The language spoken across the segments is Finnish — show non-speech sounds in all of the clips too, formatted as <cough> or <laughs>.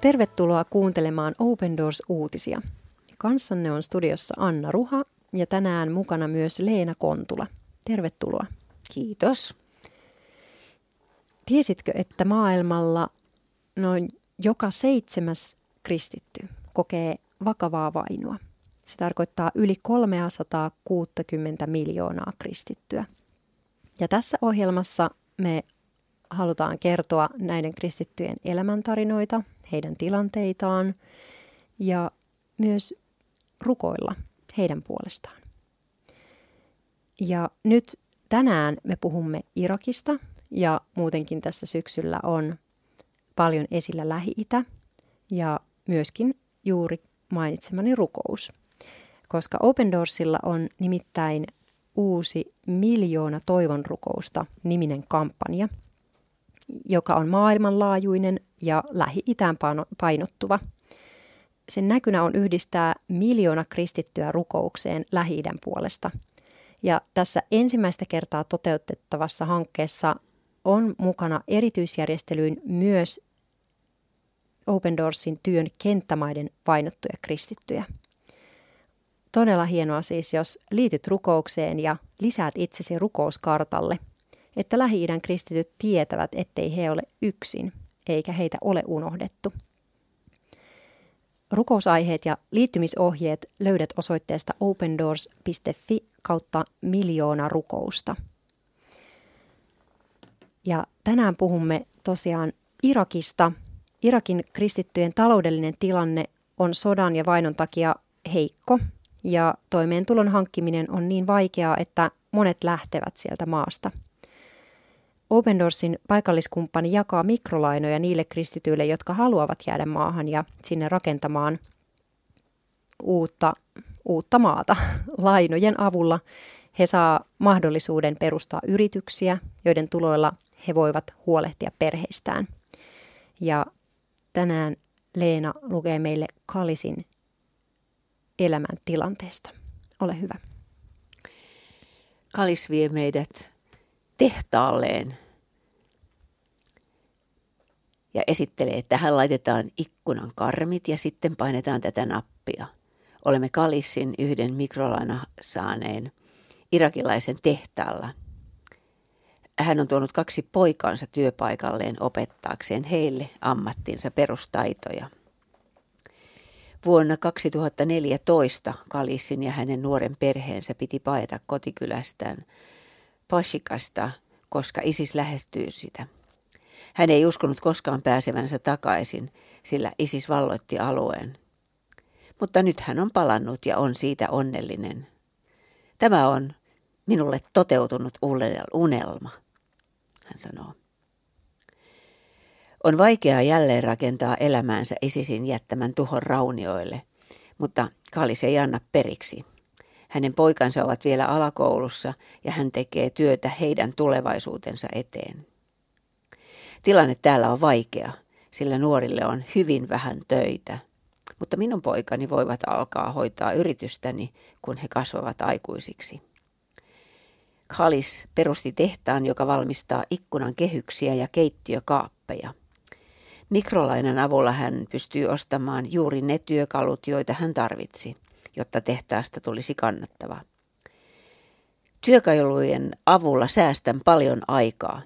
Tervetuloa kuuntelemaan Open Doors-uutisia. Kanssanne on studiossa Anna Ruha ja tänään mukana myös Leena Kontula. Tervetuloa. Kiitos. Tiesitkö, että maailmalla noin joka seitsemäs kristitty kokee vakavaa vainoa? Se tarkoittaa yli 360 miljoonaa kristittyä. Ja tässä ohjelmassa me halutaan kertoa näiden kristittyjen elämäntarinoita, heidän tilanteitaan ja myös rukoilla heidän puolestaan. Ja nyt tänään me puhumme Irakista ja muutenkin tässä syksyllä on paljon esillä Lähi-Itä ja myöskin juuri mainitsemani rukous. Koska Open Doorsilla on nimittäin uusi Miljoona toivon rukousta niminen kampanja, joka on maailmanlaajuinen ja Lähi-Itään painottuva. Sen näkynä on yhdistää miljoona kristittyä rukoukseen lähi puolesta. Ja tässä ensimmäistä kertaa toteutettavassa hankkeessa on mukana erityisjärjestelyin myös Open Doorsin työn kenttämaiden painottuja kristittyjä. Todella hienoa siis, jos liityt rukoukseen ja lisäät itsesi rukouskartalle, että Lähi-idän kristityt tietävät, ettei he ole yksin, eikä heitä ole unohdettu. Rukousaiheet ja liittymisohjeet löydät osoitteesta opendoors.fi kautta miljoona rukousta. Ja tänään puhumme tosiaan Irakista. Irakin kristittyjen taloudellinen tilanne on sodan ja vainon takia heikko ja toimeentulon hankkiminen on niin vaikeaa, että monet lähtevät sieltä maasta. Open Doorsin paikalliskumppani jakaa mikrolainoja niille kristityille, jotka haluavat jäädä maahan ja sinne rakentamaan uutta, uutta maata. <laughs> Lainojen avulla he saa mahdollisuuden perustaa yrityksiä, joiden tuloilla he voivat huolehtia perheistään. Ja tänään Leena lukee meille Kalisin elämän tilanteesta. Ole hyvä. Kalis vie meidät tehtaalleen ja esittelee, että tähän laitetaan ikkunan karmit ja sitten painetaan tätä nappia. Olemme Kalissin yhden mikrolana saaneen irakilaisen tehtaalla. Hän on tuonut kaksi poikaansa työpaikalleen opettaakseen heille ammattinsa perustaitoja. Vuonna 2014 Kalissin ja hänen nuoren perheensä piti paeta kotikylästään Pashikasta, koska ISIS lähestyy sitä. Hän ei uskonut koskaan pääsevänsä takaisin, sillä ISIS valloitti alueen. Mutta nyt hän on palannut ja on siitä onnellinen. Tämä on minulle toteutunut unelma, hän sanoo. On vaikeaa jälleen rakentaa elämäänsä ISISin jättämän tuhon raunioille, mutta Kalis ei anna periksi. Hänen poikansa ovat vielä alakoulussa ja hän tekee työtä heidän tulevaisuutensa eteen. Tilanne täällä on vaikea, sillä nuorille on hyvin vähän töitä. Mutta minun poikani voivat alkaa hoitaa yritystäni, kun he kasvavat aikuisiksi. Kalis perusti tehtaan, joka valmistaa ikkunan kehyksiä ja keittiökaappeja. Mikrolainan avulla hän pystyy ostamaan juuri ne työkalut, joita hän tarvitsi, jotta tehtaasta tulisi kannattava. Työkalujen avulla säästän paljon aikaa.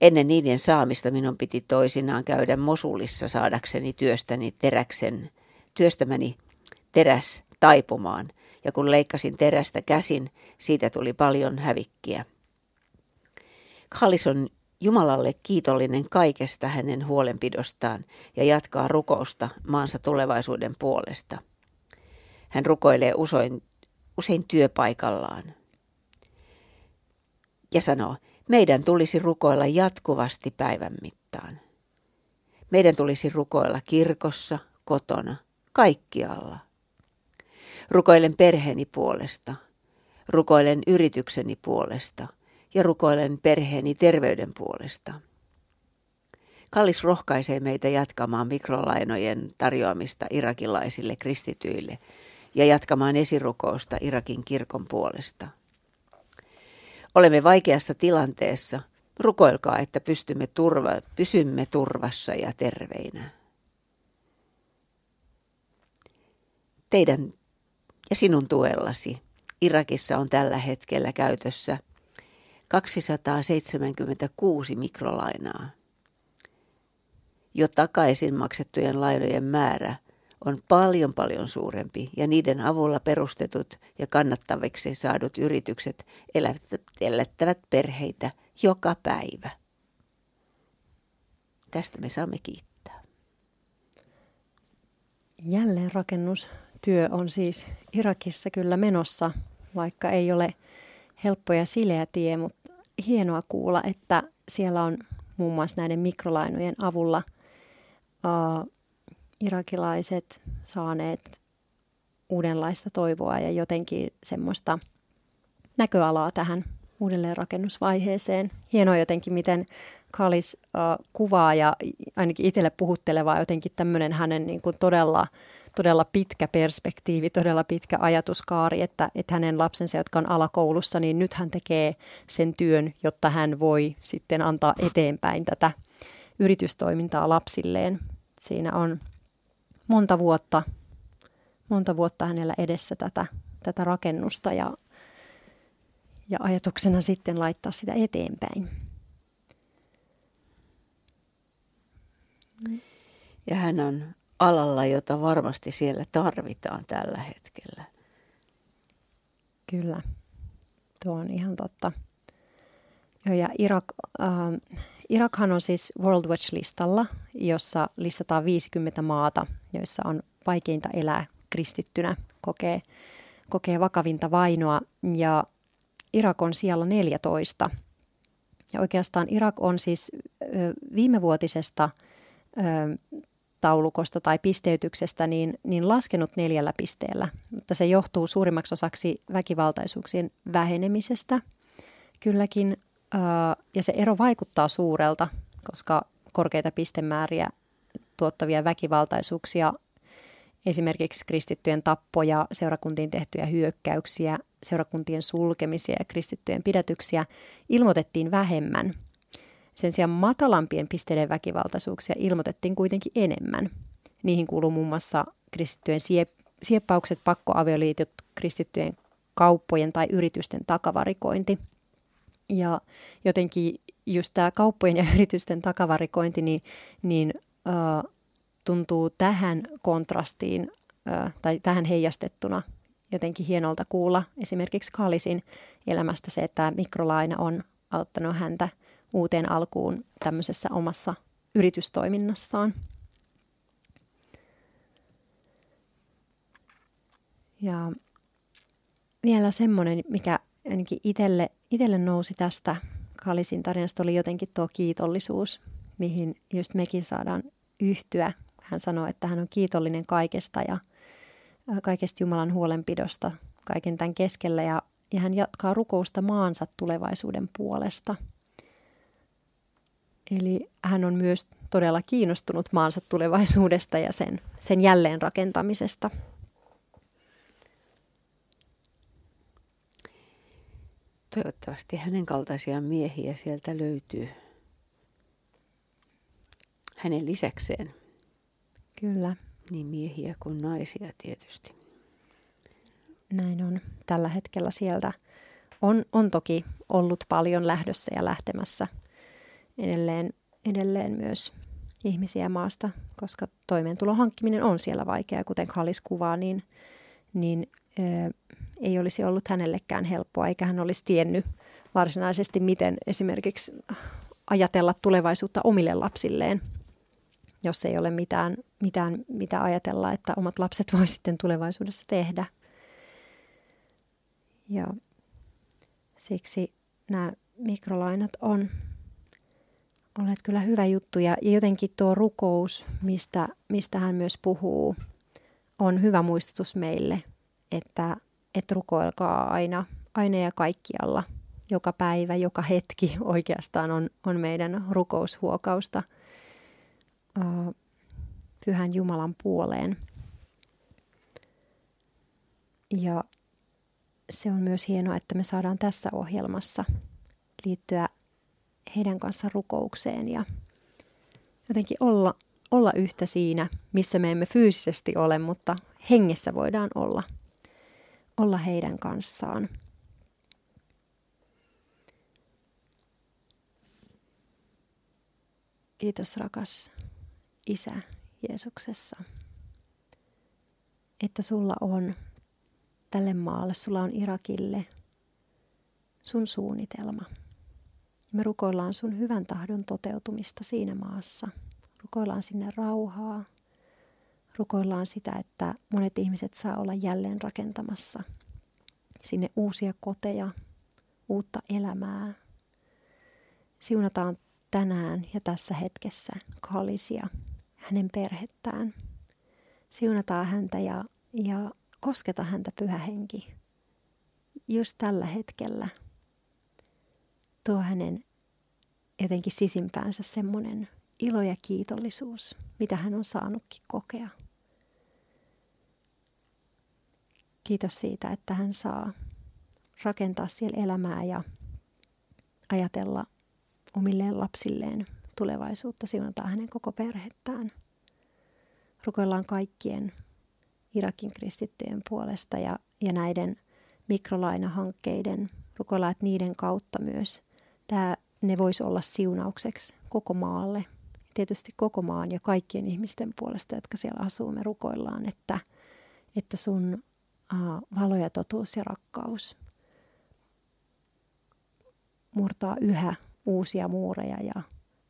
Ennen niiden saamista minun piti toisinaan käydä Mosulissa saadakseni työstäni teräksen, työstämäni teräs taipumaan. Ja kun leikkasin terästä käsin, siitä tuli paljon hävikkiä. Kallis on Jumalalle kiitollinen kaikesta hänen huolenpidostaan ja jatkaa rukousta maansa tulevaisuuden puolesta. Hän rukoilee usein, usein työpaikallaan ja sanoo, meidän tulisi rukoilla jatkuvasti päivän mittaan. Meidän tulisi rukoilla kirkossa, kotona, kaikkialla. Rukoilen perheeni puolesta, rukoilen yritykseni puolesta – ja rukoilen perheeni terveyden puolesta. Kallis rohkaisee meitä jatkamaan mikrolainojen tarjoamista irakilaisille kristityille ja jatkamaan esirukousta Irakin kirkon puolesta. Olemme vaikeassa tilanteessa. Rukoilkaa, että pystymme turva, pysymme turvassa ja terveinä. teidän ja sinun tuellasi Irakissa on tällä hetkellä käytössä 276 mikrolainaa. Jo takaisin maksettujen lainojen määrä on paljon paljon suurempi ja niiden avulla perustetut ja kannattaviksi saadut yritykset elättävät perheitä joka päivä. Tästä me saamme kiittää. Jälleen rakennustyö on siis Irakissa kyllä menossa, vaikka ei ole helppo ja sileä tie, mutta hienoa kuulla, että siellä on muun muassa näiden mikrolainojen avulla uh, irakilaiset saaneet uudenlaista toivoa ja jotenkin semmoista näköalaa tähän uudelleenrakennusvaiheeseen. Hienoa jotenkin, miten Kalis uh, kuvaa ja ainakin itselle puhuttelevaa jotenkin tämmöinen hänen niin kuin todella, todella pitkä perspektiivi, todella pitkä ajatuskaari, että, että hänen lapsensa, jotka on alakoulussa, niin nyt hän tekee sen työn, jotta hän voi sitten antaa eteenpäin tätä yritystoimintaa lapsilleen. Siinä on monta vuotta, monta vuotta hänellä edessä tätä, tätä rakennusta ja, ja ajatuksena sitten laittaa sitä eteenpäin. Ja hän on alalla, jota varmasti siellä tarvitaan tällä hetkellä. Kyllä, tuo on ihan totta. Ja Irak, äh, Irakhan on siis World Watch-listalla, jossa listataan 50 maata, joissa on vaikeinta elää kristittynä, kokee, kokee vakavinta vainoa. Ja Irak on siellä 14. Ja oikeastaan Irak on siis viimevuotisesta ö, taulukosta tai pisteytyksestä niin, niin laskenut neljällä pisteellä, mutta se johtuu suurimmaksi osaksi väkivaltaisuuksien vähenemisestä. Kylläkin ja se ero vaikuttaa suurelta, koska korkeita pistemääriä tuottavia väkivaltaisuuksia, esimerkiksi kristittyjen tappoja, seurakuntiin tehtyjä hyökkäyksiä, seurakuntien sulkemisia ja kristittyjen pidätyksiä ilmoitettiin vähemmän. Sen sijaan matalampien pisteiden väkivaltaisuuksia ilmoitettiin kuitenkin enemmän. Niihin kuuluu muun muassa kristittyjen siep- sieppaukset, pakkoavioliitot, kristittyjen kauppojen tai yritysten takavarikointi – ja jotenkin just tämä kauppojen ja <laughs> yritysten takavarikointi, niin, niin äh, tuntuu tähän kontrastiin äh, tai tähän heijastettuna jotenkin hienolta kuulla esimerkiksi Kalisin elämästä se, että mikrolaina on auttanut häntä uuteen alkuun tämmöisessä omassa yritystoiminnassaan. Ja vielä semmoinen, mikä ainakin itselle, itselle nousi tästä Kalisin tarinasta oli jotenkin tuo kiitollisuus, mihin just mekin saadaan yhtyä. Hän sanoi, että hän on kiitollinen kaikesta ja kaikesta Jumalan huolenpidosta kaiken tämän keskellä ja, ja hän jatkaa rukousta maansa tulevaisuuden puolesta. Eli hän on myös todella kiinnostunut maansa tulevaisuudesta ja sen, sen jälleenrakentamisesta. Toivottavasti hänen kaltaisia miehiä sieltä löytyy hänen lisäkseen. Kyllä. Niin miehiä kuin naisia tietysti. Näin on. Tällä hetkellä sieltä on, on toki ollut paljon lähdössä ja lähtemässä edelleen, edelleen myös ihmisiä maasta, koska toimeentulon hankkiminen on siellä vaikeaa, kuten Kallis kuvaa, niin, niin ei olisi ollut hänellekään helppoa, eikä hän olisi tiennyt varsinaisesti, miten esimerkiksi ajatella tulevaisuutta omille lapsilleen, jos ei ole mitään, mitään mitä ajatella, että omat lapset voi sitten tulevaisuudessa tehdä. Ja siksi nämä mikrolainat on olleet kyllä hyvä juttu ja jotenkin tuo rukous, mistä, mistä hän myös puhuu, on hyvä muistutus meille, että että rukoilkaa aina, aina ja kaikkialla. Joka päivä, joka hetki oikeastaan on, on meidän rukoushuokausta uh, Pyhän Jumalan puoleen. Ja se on myös hienoa, että me saadaan tässä ohjelmassa liittyä heidän kanssa rukoukseen ja jotenkin olla, olla yhtä siinä, missä me emme fyysisesti ole, mutta hengessä voidaan olla, olla heidän kanssaan. Kiitos rakas Isä Jeesuksessa, että sulla on tälle maalle, sulla on Irakille sun suunnitelma. Me rukoillaan sun hyvän tahdon toteutumista siinä maassa. Rukoillaan sinne rauhaa. Rukoillaan sitä, että monet ihmiset saa olla jälleen rakentamassa sinne uusia koteja, uutta elämää. Siunataan tänään ja tässä hetkessä Kalisia, hänen perhettään. Siunataan häntä ja, ja kosketa häntä pyhä henki just tällä hetkellä. Tuo hänen jotenkin sisimpäänsä semmoinen ilo ja kiitollisuus, mitä hän on saanutkin kokea. Kiitos siitä, että hän saa rakentaa siellä elämää ja ajatella omilleen lapsilleen tulevaisuutta, siunataan hänen koko perhettään. Rukoillaan kaikkien Irakin kristittyjen puolesta ja, ja näiden mikrolainahankkeiden, rukoillaan, että niiden kautta myös tämä, ne voisi olla siunaukseksi koko maalle. Tietysti koko maan ja kaikkien ihmisten puolesta, jotka siellä asuu, me rukoillaan, että, että sun valo ja totuus ja rakkaus murtaa yhä uusia muureja ja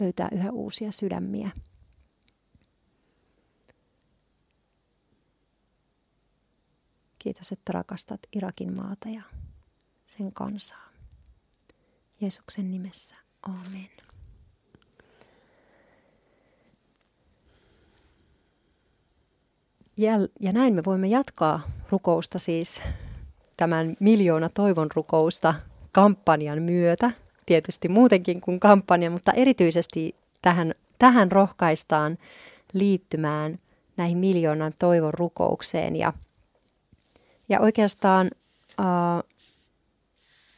löytää yhä uusia sydämiä. Kiitos, että rakastat Irakin maata ja sen kansaa. Jeesuksen nimessä. Amen. Ja näin me voimme jatkaa rukousta siis tämän miljoona toivon rukousta kampanjan myötä tietysti muutenkin kuin kampanja, mutta erityisesti tähän, tähän rohkaistaan liittymään näihin miljoonan toivon rukoukseen. Ja, ja oikeastaan äh,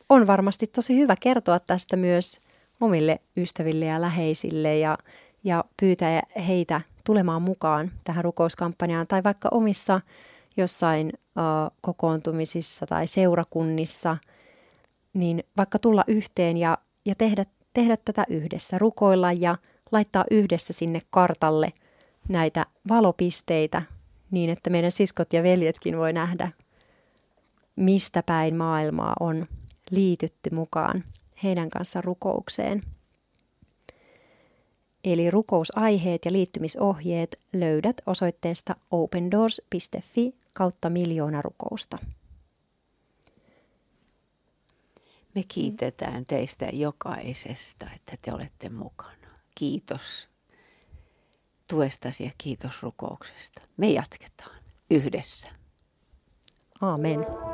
on varmasti tosi hyvä kertoa tästä myös omille ystäville ja läheisille ja, ja pyytää heitä tulemaan mukaan tähän rukouskampanjaan tai vaikka omissa jossain äh, kokoontumisissa tai seurakunnissa – niin vaikka tulla yhteen ja, ja tehdä, tehdä tätä yhdessä, rukoilla ja laittaa yhdessä sinne kartalle näitä valopisteitä niin, että meidän siskot ja veljetkin voi nähdä, mistä päin maailmaa on liitytty mukaan heidän kanssa rukoukseen. Eli rukousaiheet ja liittymisohjeet löydät osoitteesta opendoors.fi kautta miljoona rukousta. Me kiitetään teistä jokaisesta, että te olette mukana. Kiitos tuestasi ja kiitos rukouksesta. Me jatketaan yhdessä. Amen.